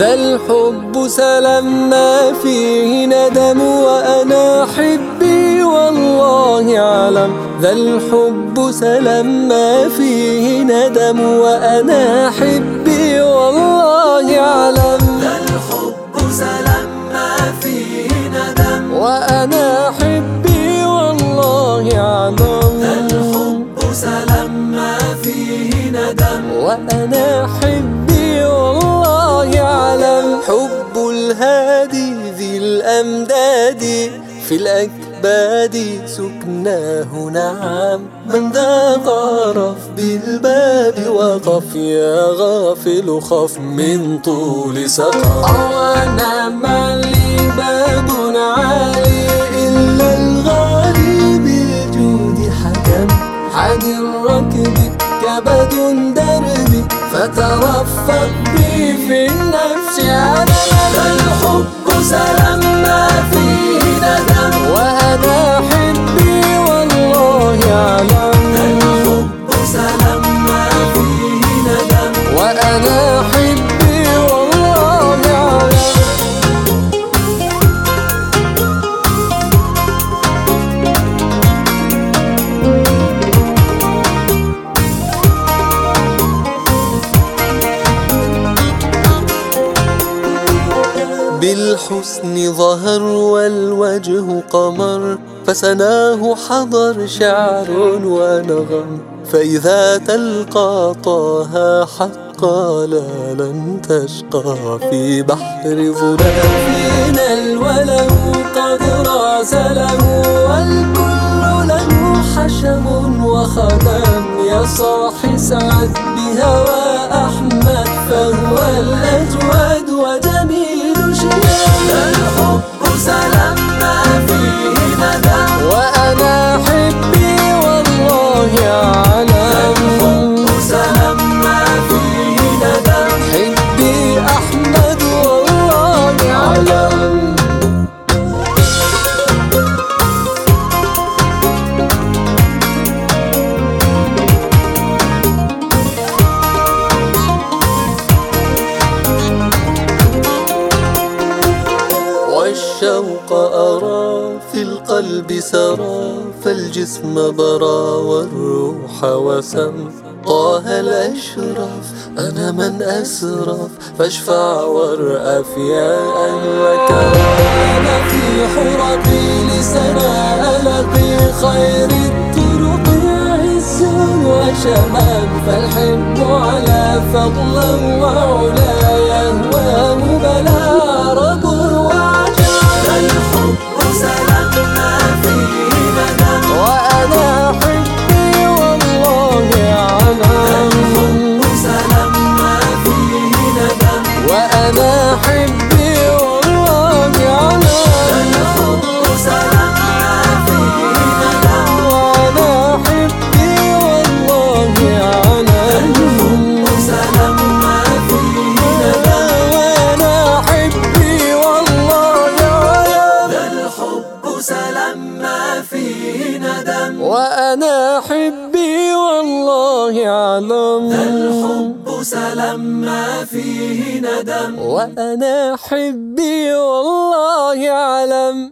ذا الحب سلام ما فيه ندم وأنا حبي والله أعلم. ذا الحب سلام ما فيه ندم وأنا حبي والله أعلم. ذا الحب سلام ما فيه ندم وأنا حبي والله أعلم. ذا الحب سلام ما فيه ندم وأنا الهادي ذي الأمداد في الأكباد سكناه نعم من ذا غرف بالباب وقف يا غافل خف من طول سقر أوانا ما لي باب عالي إلا الغالي بالجود حكم. حد الركب كبد دربي فترفق بي في ذا الحب بالحسن ظهر والوجه قمر فسناه حضر شعر ونغم. فإذا تلقى طه حقا لا لن تشقى. في بحر ظلام. فينا الولو قد راسله والكل له حشم وخدم. يا صاح سعد بهوى أحمد فهو الأجود وجميل. والشوق أرى في القلب سرى فالجسم برى والروح وسم. طه الأشرف أنا من أسرف فاشفع وارأف يا أهل كرم في حرقي لسنا ألقي خير الطرق عز وشمال. فالحب على فضلا وعلا. سلام ما فيه ندم. وأنا حبي والله أعلم. الحب سلام ما فيه ندم. وأنا حبي والله أعلم.